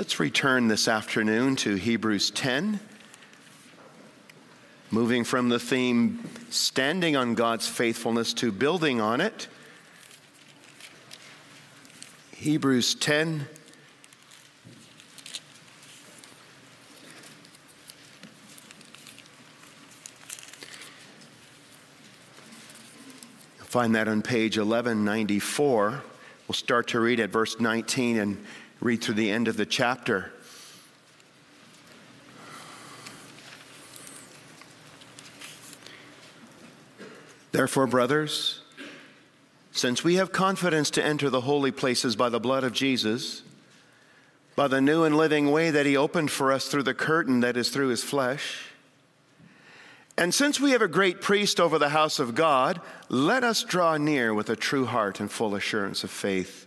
Let's return this afternoon to Hebrews 10. Moving from the theme standing on God's faithfulness to building on it. Hebrews 10. Find that on page 1194. We'll start to read at verse 19 and read through the end of the chapter. Therefore, brothers, since we have confidence to enter the holy places by the blood of Jesus, by the new and living way that he opened for us through the curtain that is through his flesh, and since we have a great priest over the house of God, let us draw near with a true heart and full assurance of faith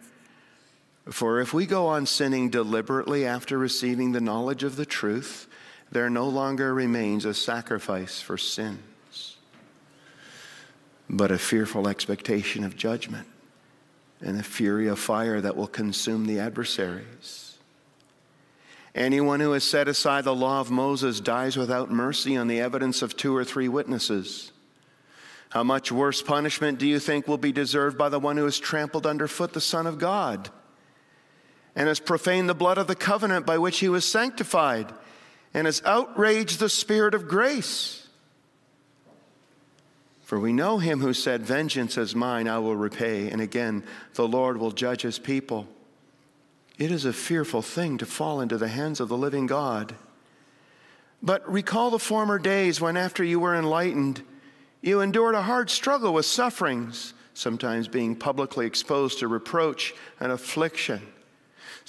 For if we go on sinning deliberately after receiving the knowledge of the truth, there no longer remains a sacrifice for sins, but a fearful expectation of judgment and a fury of fire that will consume the adversaries. Anyone who has set aside the law of Moses dies without mercy on the evidence of two or three witnesses. How much worse punishment do you think will be deserved by the one who has trampled underfoot the Son of God? And has profaned the blood of the covenant by which he was sanctified, and has outraged the Spirit of grace. For we know him who said, Vengeance is mine, I will repay. And again, the Lord will judge his people. It is a fearful thing to fall into the hands of the living God. But recall the former days when, after you were enlightened, you endured a hard struggle with sufferings, sometimes being publicly exposed to reproach and affliction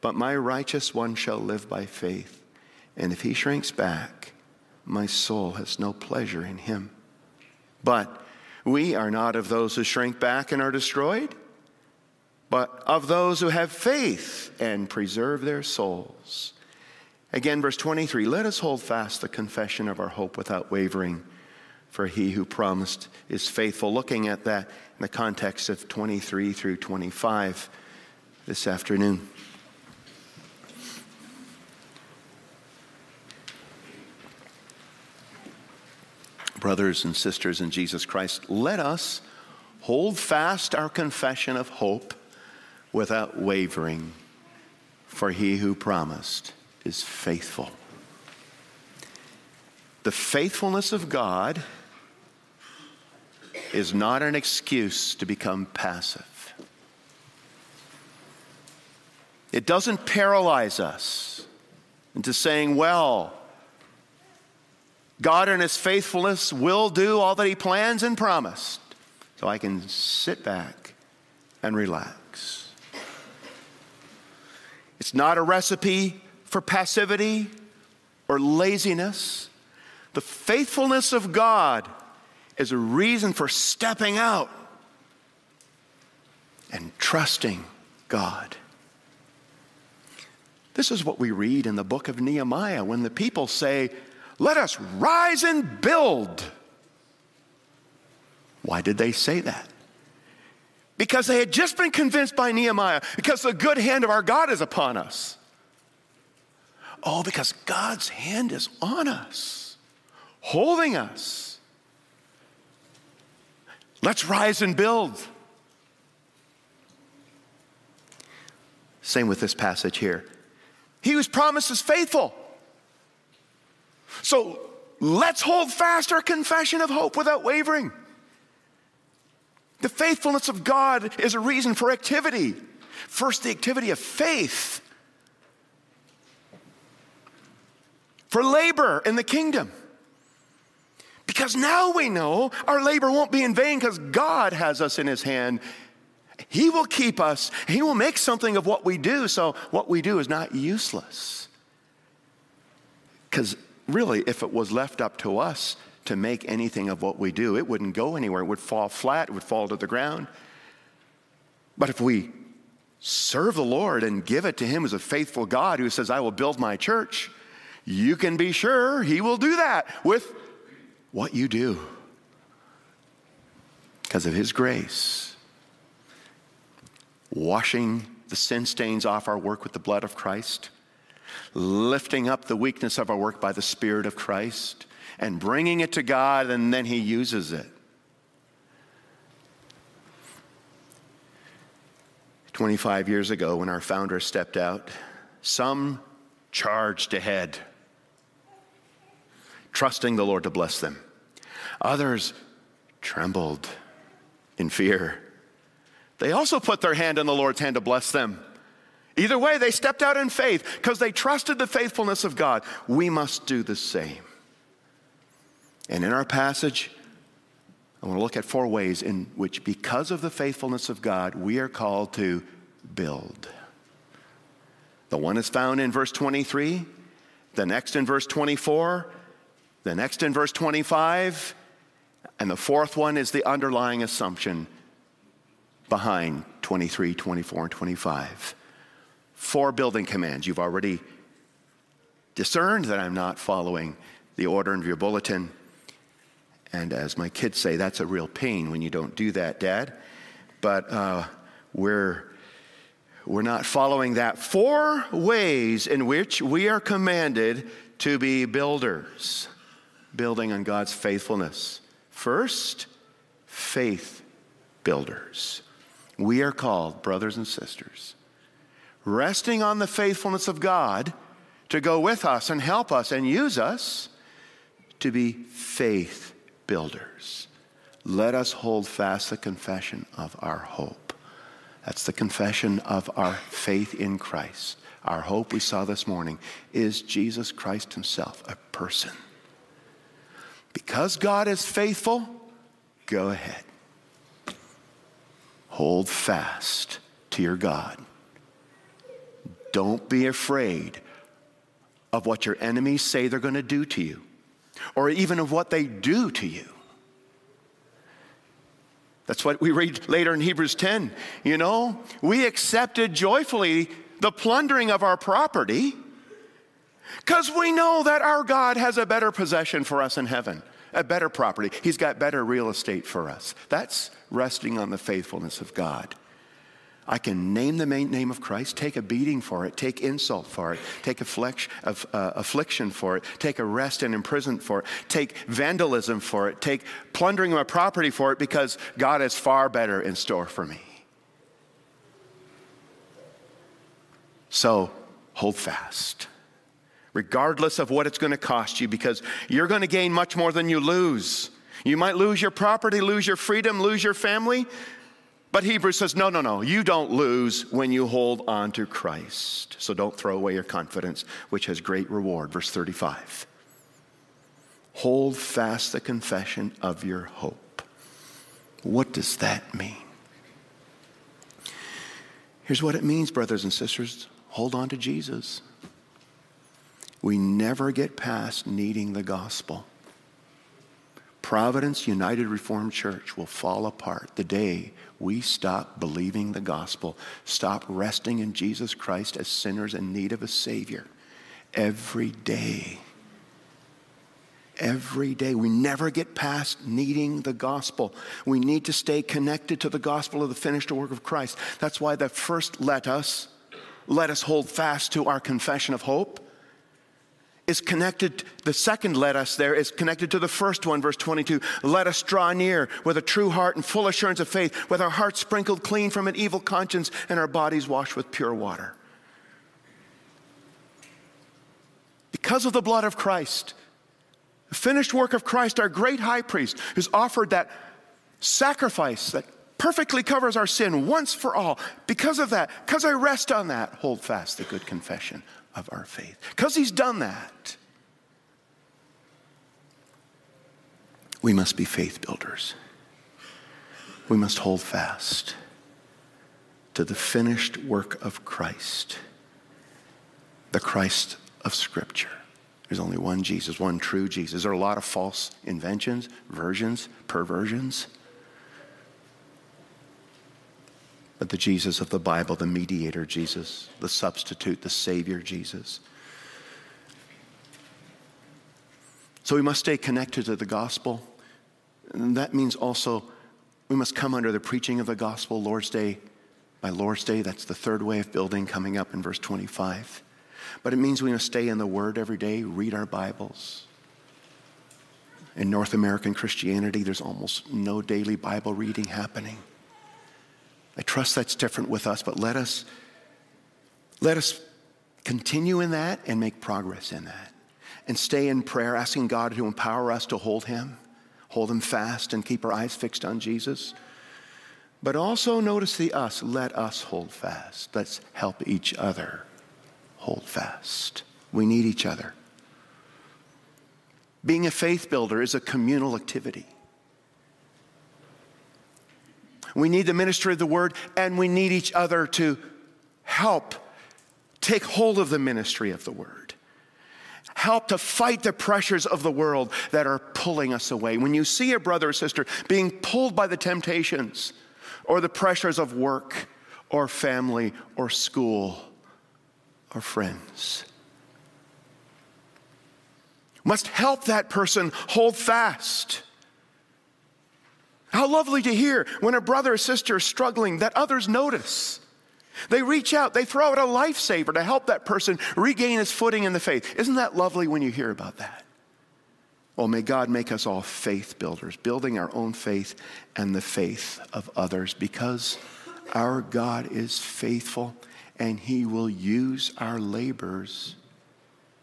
But my righteous one shall live by faith. And if he shrinks back, my soul has no pleasure in him. But we are not of those who shrink back and are destroyed, but of those who have faith and preserve their souls. Again, verse 23 let us hold fast the confession of our hope without wavering, for he who promised is faithful. Looking at that in the context of 23 through 25 this afternoon. Brothers and sisters in Jesus Christ, let us hold fast our confession of hope without wavering, for he who promised is faithful. The faithfulness of God is not an excuse to become passive. It doesn't paralyze us into saying, well, God in His faithfulness will do all that He plans and promised. So I can sit back and relax. It's not a recipe for passivity or laziness. The faithfulness of God is a reason for stepping out and trusting God. This is what we read in the book of Nehemiah when the people say, let us rise and build. Why did they say that? Because they had just been convinced by Nehemiah, because the good hand of our God is upon us. Oh, because God's hand is on us, holding us. Let's rise and build. Same with this passage here. He was promised is faithful. So let's hold fast our confession of hope without wavering. The faithfulness of God is a reason for activity. First, the activity of faith, for labor in the kingdom. Because now we know our labor won't be in vain because God has us in His hand. He will keep us, He will make something of what we do, so what we do is not useless. Because really, if it was left up to us to make anything of what we do, it wouldn't go anywhere. It would fall flat, it would fall to the ground. But if we serve the Lord and give it to Him as a faithful God who says, I will build my church, you can be sure He will do that with what you do because of His grace. Washing the sin stains off our work with the blood of Christ, lifting up the weakness of our work by the Spirit of Christ, and bringing it to God, and then He uses it. 25 years ago, when our founder stepped out, some charged ahead, trusting the Lord to bless them. Others trembled in fear. They also put their hand in the Lord's hand to bless them. Either way, they stepped out in faith because they trusted the faithfulness of God. We must do the same. And in our passage, I want to look at four ways in which, because of the faithfulness of God, we are called to build. The one is found in verse 23, the next in verse 24, the next in verse 25, and the fourth one is the underlying assumption behind 23, 24, and 25. Four building commands. You've already discerned that I'm not following the order in your bulletin. And as my kids say, that's a real pain when you don't do that, Dad. But uh, we're, we're not following that. Four ways in which we are commanded to be builders, building on God's faithfulness. First, faith builders. We are called, brothers and sisters, resting on the faithfulness of God to go with us and help us and use us to be faith builders. Let us hold fast the confession of our hope. That's the confession of our faith in Christ. Our hope, we saw this morning, is Jesus Christ Himself, a person. Because God is faithful, go ahead. Hold fast to your God. Don't be afraid of what your enemies say they're going to do to you or even of what they do to you. That's what we read later in Hebrews 10. You know, we accepted joyfully the plundering of our property because we know that our God has a better possession for us in heaven, a better property. He's got better real estate for us. That's resting on the faithfulness of God. I can name the name of Christ, take a beating for it, take insult for it, take affliction, uh, affliction for it, take arrest and imprisonment for it, take vandalism for it, take plundering of my property for it, because God has far better in store for me. So hold fast, regardless of what it's going to cost you, because you're going to gain much more than you lose. You might lose your property, lose your freedom, lose your family, but Hebrews says, no, no, no, you don't lose when you hold on to Christ. So don't throw away your confidence, which has great reward. Verse 35. Hold fast the confession of your hope. What does that mean? Here's what it means, brothers and sisters hold on to Jesus. We never get past needing the gospel. Providence United Reformed Church will fall apart the day we stop believing the gospel, stop resting in Jesus Christ as sinners in need of a Savior every day. Every day. We never get past needing the gospel. We need to stay connected to the gospel of the finished work of Christ. That's why the first let us, let us hold fast to our confession of hope is connected, the second let us there is connected to the first one, verse 22. Let us draw near with a true heart and full assurance of faith, with our hearts sprinkled clean from an evil conscience and our bodies washed with pure water. Because of the blood of Christ, The finished work of Christ, our great high priest, who's offered that sacrifice that perfectly covers our sin once for all. Because of that, because I rest on that, hold fast the good confession of our faith. Because he's done that, we must be faith builders. We must hold fast to the finished work of Christ, the Christ of Scripture. There's only one Jesus, one true Jesus. There are a lot of false inventions, versions, perversions. The Jesus of the Bible, the mediator Jesus, the substitute, the Savior Jesus. So we must stay connected to the gospel. And that means also we must come under the preaching of the gospel, Lord's Day by Lord's Day. That's the third way of building coming up in verse 25. But it means we must stay in the Word every day, read our Bibles. In North American Christianity, there's almost no daily Bible reading happening. I trust that's different with us, but let us let us continue in that and make progress in that. And stay in prayer, asking God to empower us to hold Him, hold Him fast, and keep our eyes fixed on Jesus. But also notice the us. Let us hold fast. Let's help each other hold fast. We need each other. Being a faith builder is a communal activity. We need the ministry of the word, and we need each other to help take hold of the ministry of the word. Help to fight the pressures of the world that are pulling us away. When you see a brother or sister being pulled by the temptations or the pressures of work or family or school or friends, must help that person hold fast how lovely to hear when a brother or sister is struggling that others notice. They reach out, they throw out a lifesaver to help that person regain his footing in the faith. Isn't that lovely when you hear about that? Well, may God make us all faith builders, building our own faith and the faith of others, because our God is faithful and he will use our labors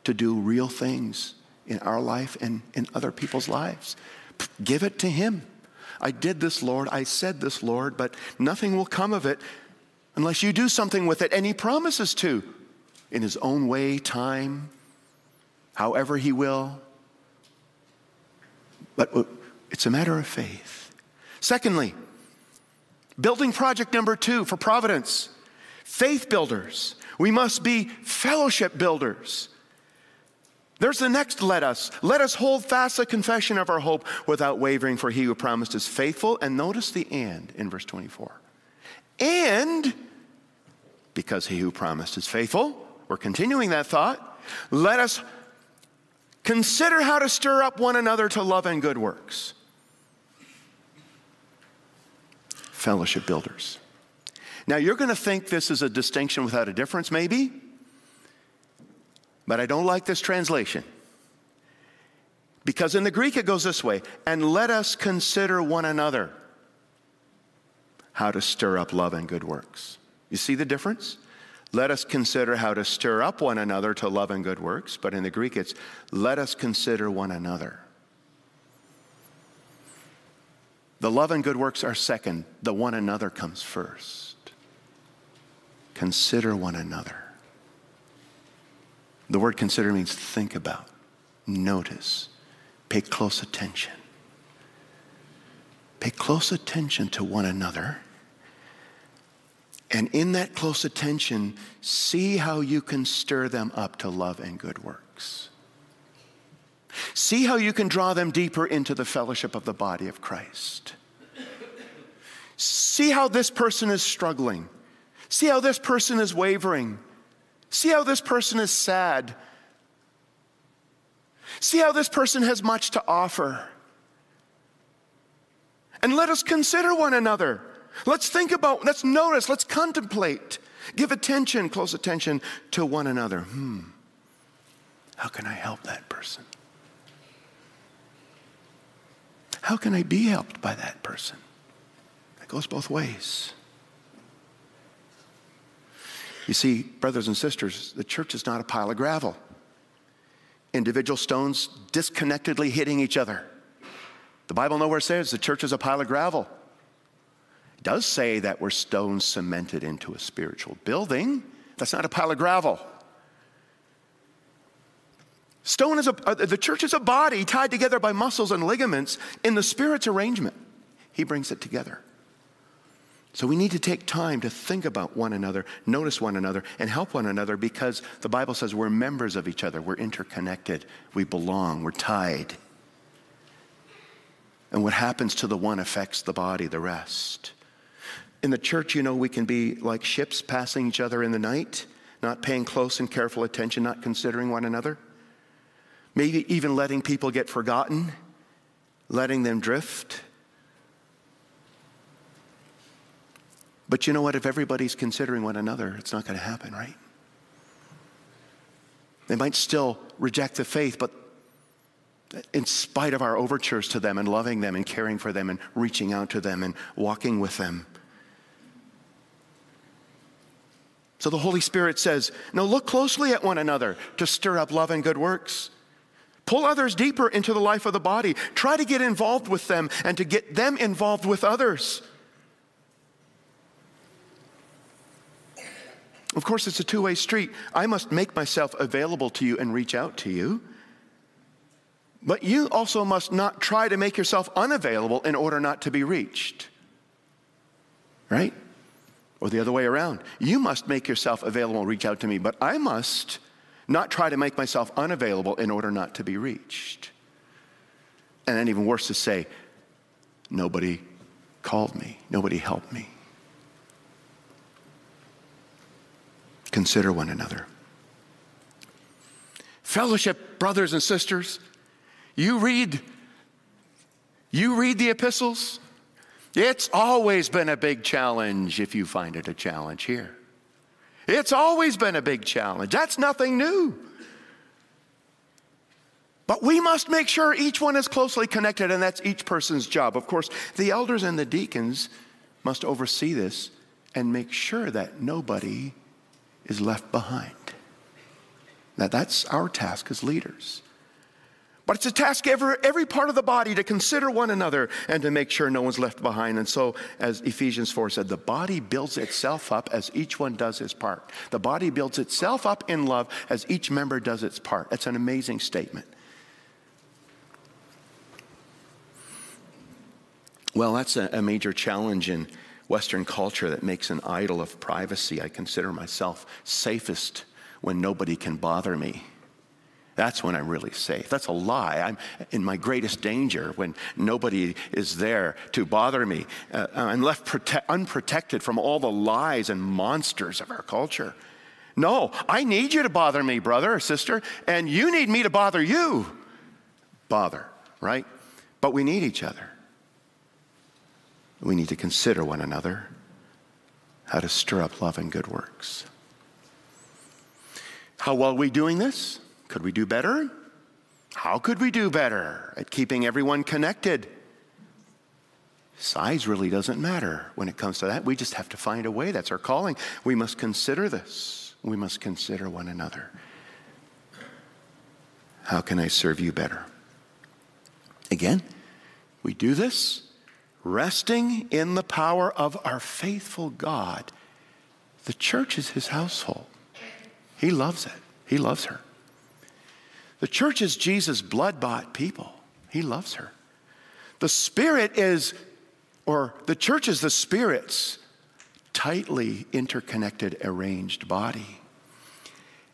to do real things in our life and in other people's lives. Give it to him. I did this, Lord. I said this, Lord, but nothing will come of it unless you do something with it. And He promises to in His own way, time, however He will. But it's a matter of faith. Secondly, building project number two for Providence faith builders. We must be fellowship builders. There's the next let us. Let us hold fast the confession of our hope without wavering, for he who promised is faithful. And notice the and in verse 24. And because he who promised is faithful, we're continuing that thought. Let us consider how to stir up one another to love and good works. Fellowship builders. Now, you're going to think this is a distinction without a difference, maybe. But I don't like this translation. Because in the Greek it goes this way and let us consider one another how to stir up love and good works. You see the difference? Let us consider how to stir up one another to love and good works. But in the Greek it's let us consider one another. The love and good works are second, the one another comes first. Consider one another. The word consider means think about, notice, pay close attention. Pay close attention to one another. And in that close attention, see how you can stir them up to love and good works. See how you can draw them deeper into the fellowship of the body of Christ. See how this person is struggling. See how this person is wavering. See how this person is sad. See how this person has much to offer. And let us consider one another. Let's think about, let's notice, let's contemplate. Give attention, close attention to one another. Hmm, how can I help that person? How can I be helped by that person? It goes both ways. You see, brothers and sisters, the church is not a pile of gravel. individual stones disconnectedly hitting each other. The Bible nowhere says the church is a pile of gravel. It does say that we're stones cemented into a spiritual building. That's not a pile of gravel. Stone is a, uh, the church is a body tied together by muscles and ligaments in the Spirit's arrangement. He brings it together. So we need to take time to think about one another, notice one another, and help one another because the Bible says we're members of each other. We're interconnected. We belong. We're tied. And what happens to the one affects the body, the rest. In the church, you know, we can be like ships passing each other in the night, not paying close and careful attention, not considering one another. Maybe even letting people get forgotten, letting them drift. But you know what? If everybody's considering one another, it's not going to happen, right? They might still reject the faith, but in spite of our overtures to them and loving them and caring for them and reaching out to them and walking with them. So the Holy Spirit says, No, look closely at one another to stir up love and good works. Pull others deeper into the life of the body. Try to get involved with them and to get them involved with others. Of course, it's a two way street. I must make myself available to you and reach out to you. But you also must not try to make yourself unavailable in order not to be reached. Right? Or the other way around. You must make yourself available reach out to me, but I must not try to make myself unavailable in order not to be reached. And then, even worse, to say, nobody called me, nobody helped me. Consider one another. Fellowship, brothers and sisters, you read you read the epistles, it's always been a big challenge if you find it a challenge here. It's always been a big challenge. That's nothing new. But we must make sure each one is closely connected, and that's each person's job. Of course, the elders and the deacons must oversee this and make sure that nobody is left behind. Now, that's our task as leaders. But it's a task every, every part of the body to consider one another and to make sure no one's left behind. And so, as Ephesians 4 said, the body builds itself up as each one does his part. The body builds itself up in love as each member does its part. That's an amazing statement. Well, that's a, a major challenge in Western culture that makes an idol of privacy. I consider myself safest when nobody can bother me. That's when I'm really safe. That's a lie. I'm in my greatest danger when nobody is there to bother me. Uh, I'm left prote- unprotected from all the lies and monsters of our culture. No, I need you to bother me, brother or sister, and you need me to bother you. Bother, right? But we need each other. We need to consider one another, how to stir up love and good works. How well are we doing this? Could we do better? How could we do better at keeping everyone connected? Size really doesn't matter when it comes to that. We just have to find a way. That's our calling. We must consider this. We must consider one another. How can I serve you better? Again, we do this resting in the power of our faithful God. The church is his household. He loves it, he loves her. The church is Jesus' blood bought people. He loves her. The Spirit is, or the church is the Spirit's tightly interconnected, arranged body.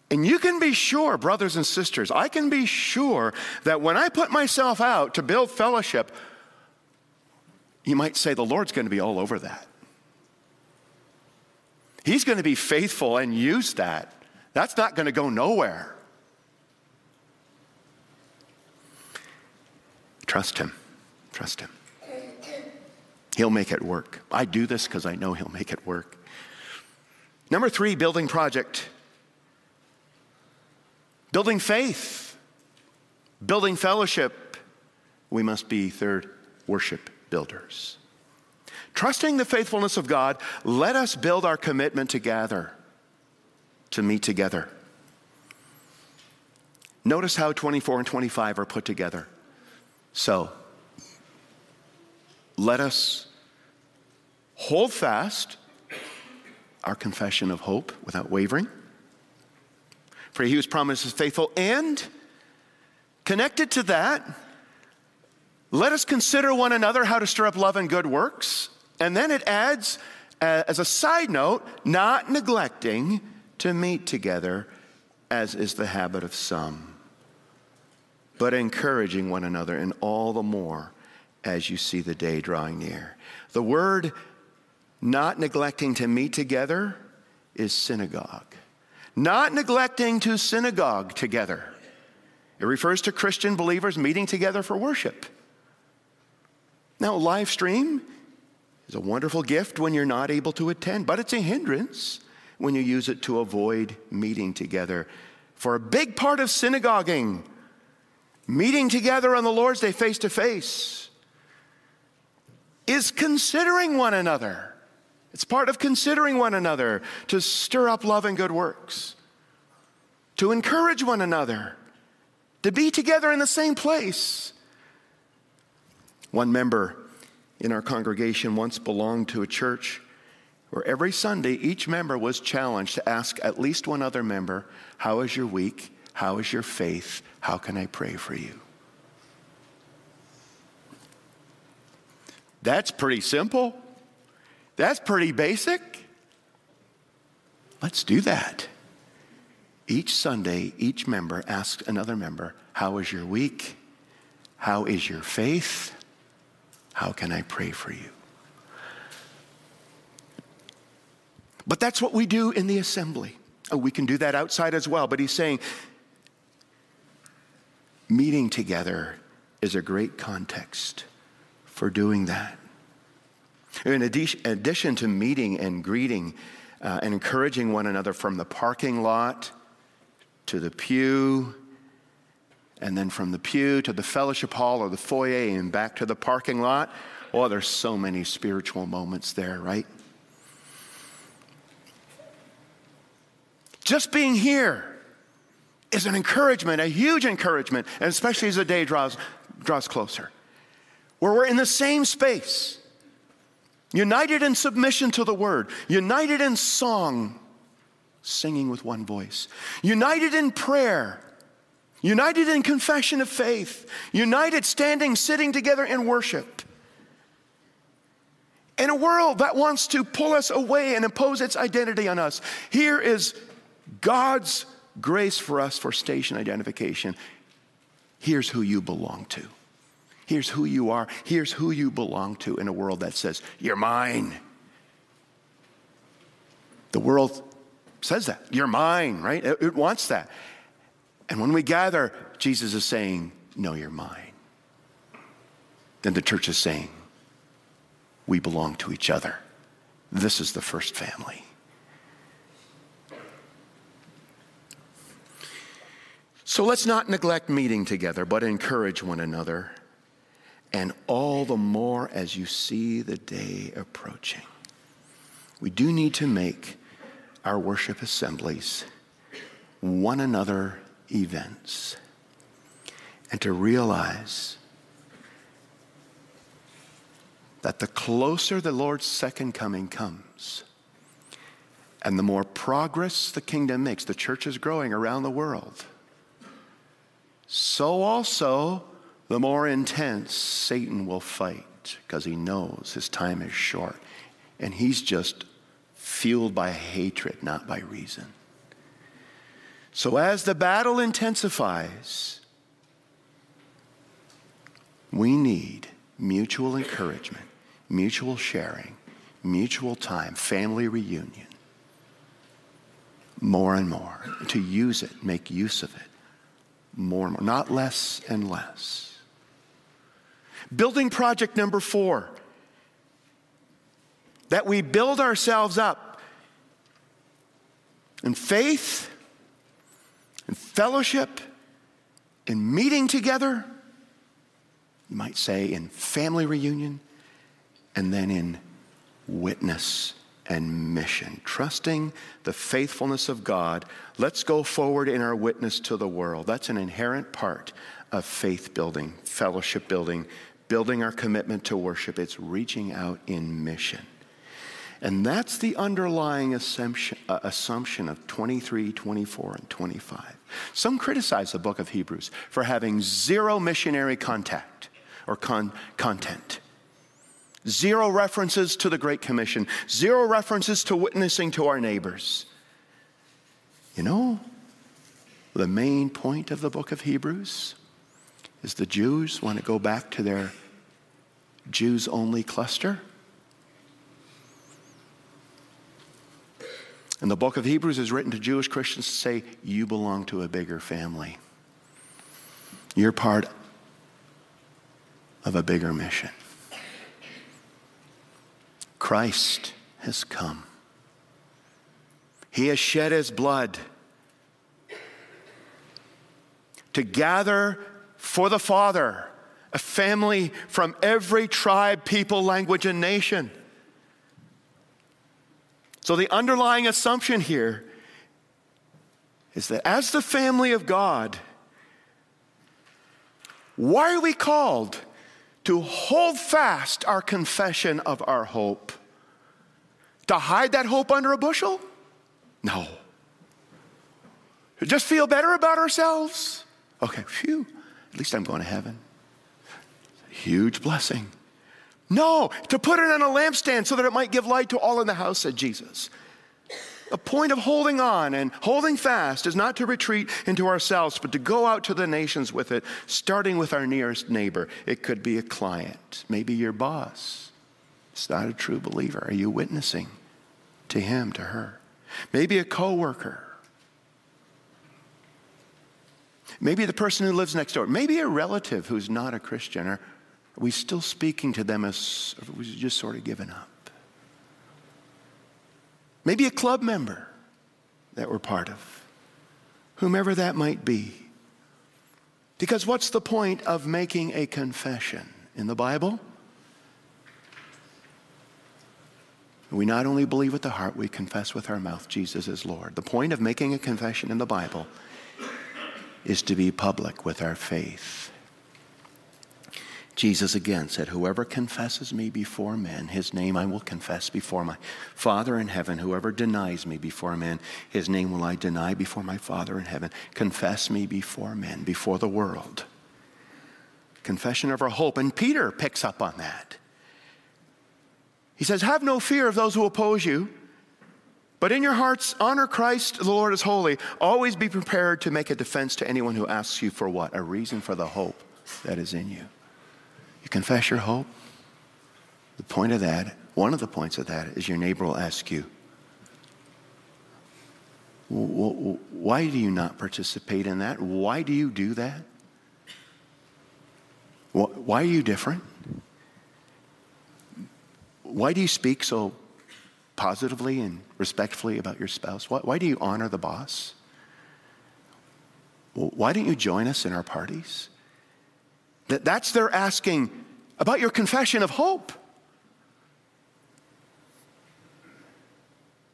And you can be sure, brothers and sisters, I can be sure that when I put myself out to build fellowship, you might say the Lord's going to be all over that. He's going to be faithful and use that. That's not going to go nowhere. Trust Him. Trust Him. He'll make it work. I do this because I know He'll make it work. Number three, building project. Building faith. Building fellowship. We must be, third, worship builders. Trusting the faithfulness of God, let us build our commitment to gather, to meet together. Notice how 24 and 25 are put together. So, let us hold fast our confession of hope without wavering. For he whose promised is faithful, and connected to that, let us consider one another how to stir up love and good works. And then it adds, uh, as a side note, not neglecting to meet together, as is the habit of some, but encouraging one another, and all the more as you see the day drawing near. The word not neglecting to meet together is synagogue. Not neglecting to synagogue together. It refers to Christian believers meeting together for worship. Now, live stream is a wonderful gift when you're not able to attend, but it's a hindrance when you use it to avoid meeting together. For a big part of synagoguing, meeting together on the Lord's Day face to face, is considering one another. It's part of considering one another to stir up love and good works, to encourage one another, to be together in the same place. One member in our congregation once belonged to a church where every Sunday each member was challenged to ask at least one other member, How is your week? How is your faith? How can I pray for you? That's pretty simple. That's pretty basic. Let's do that. Each Sunday, each member asks another member, How is your week? How is your faith? How can I pray for you? But that's what we do in the assembly. Oh, we can do that outside as well. But he's saying meeting together is a great context for doing that. In addition to meeting and greeting uh, and encouraging one another from the parking lot to the pew, and then from the pew to the fellowship hall or the foyer and back to the parking lot. Oh, there's so many spiritual moments there, right? Just being here is an encouragement, a huge encouragement, and especially as the day draws, draws closer, where we're in the same space, united in submission to the word, united in song, singing with one voice, united in prayer united in confession of faith, united standing, sitting together in worship. In a world that wants to pull us away and impose its identity on us, here is God's grace for us for station identification. Here's who you belong to. Here's who you are. Here's who you belong to in a world that says, You're mine. The world says that. You're mine, right? It, wants that. And when we gather, Jesus is saying, No, you're mine. Then the church is saying, We belong to each other. This is the first family. So let's not neglect meeting together, but encourage one another, and all the more as you see the day approaching. We do need to make our worship assemblies one another events and to realize that the closer the Lord's second coming comes, and the more progress the kingdom makes, the church is growing around the world, so also the more intense Satan will fight because he knows his time is short and he's just fueled by hatred, not by reason. So, as the battle intensifies, we need mutual encouragement, mutual sharing, mutual time, family reunion, more and more, to use it, make use of it, more and more, not less and less. Building project number four that we build ourselves up in faith in fellowship, in meeting together, you might say in family reunion, and then in witness and mission, trusting the faithfulness of God. Let's go forward in our witness to the world. That's an inherent part of faith building, fellowship building, building our commitment to worship. It's reaching out in mission. And that's the underlying assumption, uh, assumption of 23, 24, and 25. Some criticize the book of Hebrews for having zero missionary contact or con- content. Zero references to the Great Commission, zero references to witnessing to our neighbors. You know, the main point of the book of Hebrews is the Jews want to go back to their Jews only cluster. And the book of Hebrews is written to Jewish Christians to say, you belong to a bigger family. You're part of a bigger mission. Christ has come. He has shed his blood to gather for the Father a family from every tribe, people, language, and nation. So, the underlying assumption here is that as the family of God, why are we called to hold fast our confession of our hope. To hide that hope under a bushel? No. To just feel better about ourselves? Okay, phew, at least I'm going to heaven. Huge blessing. No, to put it on a lampstand so that it might give light to all in the house, said Jesus. The point of holding on and holding fast is not to retreat into ourselves, but to go out to the nations with it, starting with our nearest neighbor. It could be a client, maybe your boss. It's not a true believer. Are you witnessing to him, to her? Maybe a coworker. Maybe the person who lives next door. Maybe a relative who's not a Christian. Are, are we still speaking to them as, or we just sort of given up? maybe a club member that we're part of, whomever that might be. Because what's the point of making a confession in the Bible? We not only believe with the heart, we confess with our mouth Jesus is Lord. The point of making a confession in the Bible is to be public with our faith. Jesus again said, Whoever confesses me before men, his name I will confess before my Father in heaven. Whoever denies me before men, his name will I deny before my Father in heaven. Confess me before men, before the world. Confession of our hope. And Peter picks up on that. He says, Have no fear of those who oppose you. But in your hearts, honor Christ, the Lord is holy. Always be prepared to make a defense to anyone who asks you for what? A reason for the hope that is in you. Confess your hope. The point of that, one of the points of that, is your neighbor will ask you, why do you not participate in that? Why do you do that? Why are you different? Why do you speak so positively and respectfully about your spouse? Why, why do you honor the boss? Why don't you join us in our parties? That, that's their asking about your confession of hope.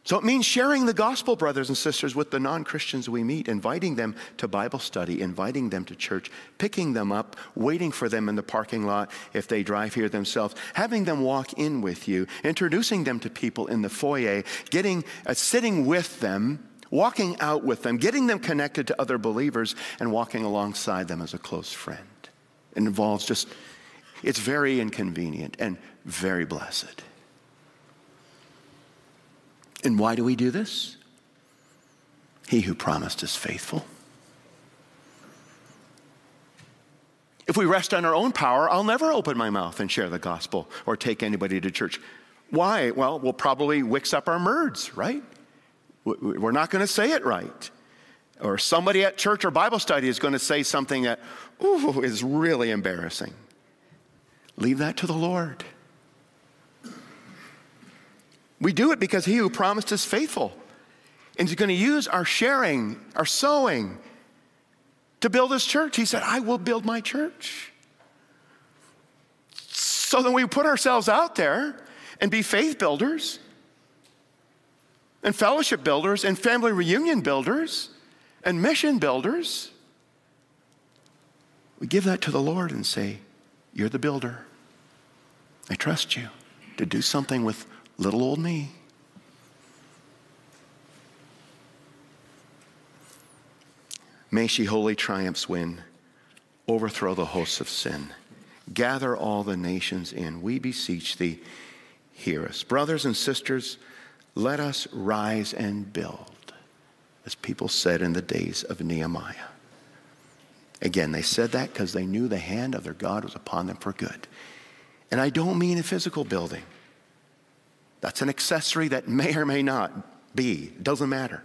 So it means sharing the gospel, brothers and sisters, with the non Christians we meet, inviting them to Bible study, inviting them to church, picking them up, waiting for them in the parking lot if they drive here themselves, having them walk in with you, introducing them to people in the foyer, getting, uh, sitting with them, walking out with them, getting them connected to other believers, and walking alongside them as a close friend. It involves just, it's very inconvenient and very blessed. And why do we do this? He who promised is faithful. If we rest on our own power, I'll never open my mouth and share the gospel or take anybody to church. Why? Well, we'll probably wix up our merds, right? We're not going to say it right. Or somebody at church or Bible study is going to say something that ooh, is really embarrassing. Leave that to the Lord. We do it because He who promised is faithful. And He's going to use our sharing, our sowing, to build His church. He said, I will build my church. So then we put ourselves out there and be faith builders. and fellowship builders and family reunion builders and mission builders. We give that to the Lord and say, You're the builder. I trust you to do something with little old me. May she holy triumphs win, overthrow the hosts of sin, gather all the nations in. We beseech thee, hear us. Brothers and sisters, let us rise and build, as people said in the days of Nehemiah. Again, they said that because they knew the hand of their God was upon them for good. And I don't mean a physical building. That's an accessory that may or may not be. It doesn't matter.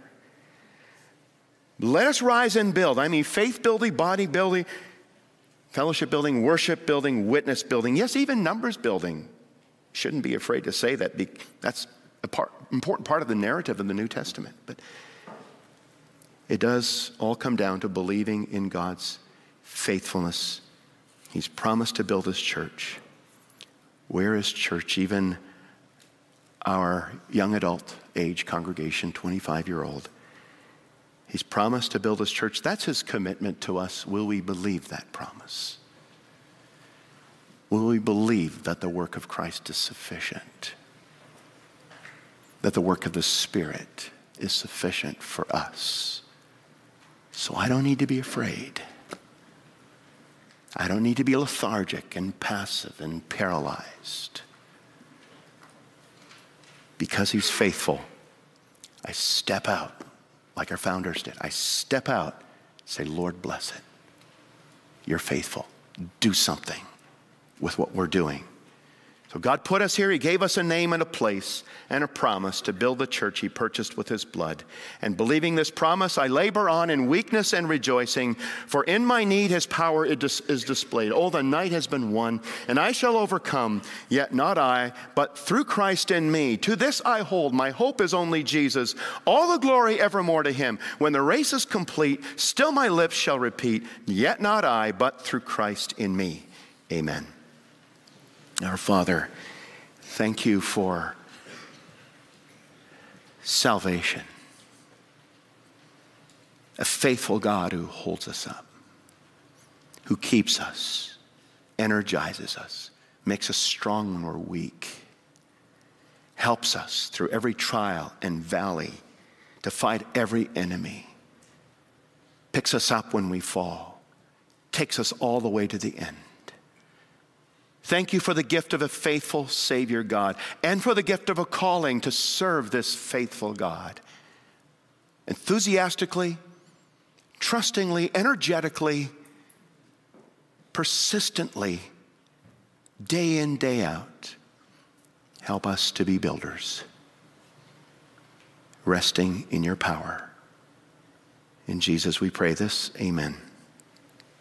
Let us rise and build. I mean, faith building, body building, fellowship building, worship building, witness building, yes, even numbers building. Shouldn't be afraid to say that. That's a part, important part of the narrative of the New Testament. But it does all come down to believing in God's faithfulness. He's promised to build his church. Where is church? Even our young adult age congregation, 25 year old. He's promised to build his church. That's his commitment to us. Will we believe that promise? Will we believe that the work of Christ is sufficient? That the work of the Spirit is sufficient for us? So I don't need to be afraid. I don't need to be lethargic and passive and paralyzed. Because he's faithful, I step out like our founders did. I step out, say, Lord, bless it. You're faithful. Do something with what we're doing. So God put us here. He gave us a name and a place and a promise to build the church He purchased with His blood. And believing this promise, I labor on in weakness and rejoicing, for in my need His power is displayed. Oh, the night has been won, and I shall overcome, yet not I, but through Christ in me. To this I hold. My hope is only Jesus. All the glory evermore to Him. When the race is complete, still my lips shall repeat, yet not I, but through Christ in me. Amen. Our Father, thank you for salvation. A faithful God who holds us up, who keeps us, energizes us, makes us strong when we're weak, helps us through every trial and valley to fight every enemy, picks us up when we fall, takes us all the way to the end. Thank you for the gift of a faithful Savior God and for the gift of a calling to serve this faithful God. Enthusiastically, trustingly, energetically, persistently, day in, day out, help us to be builders, resting in your power. In Jesus we pray this. Amen.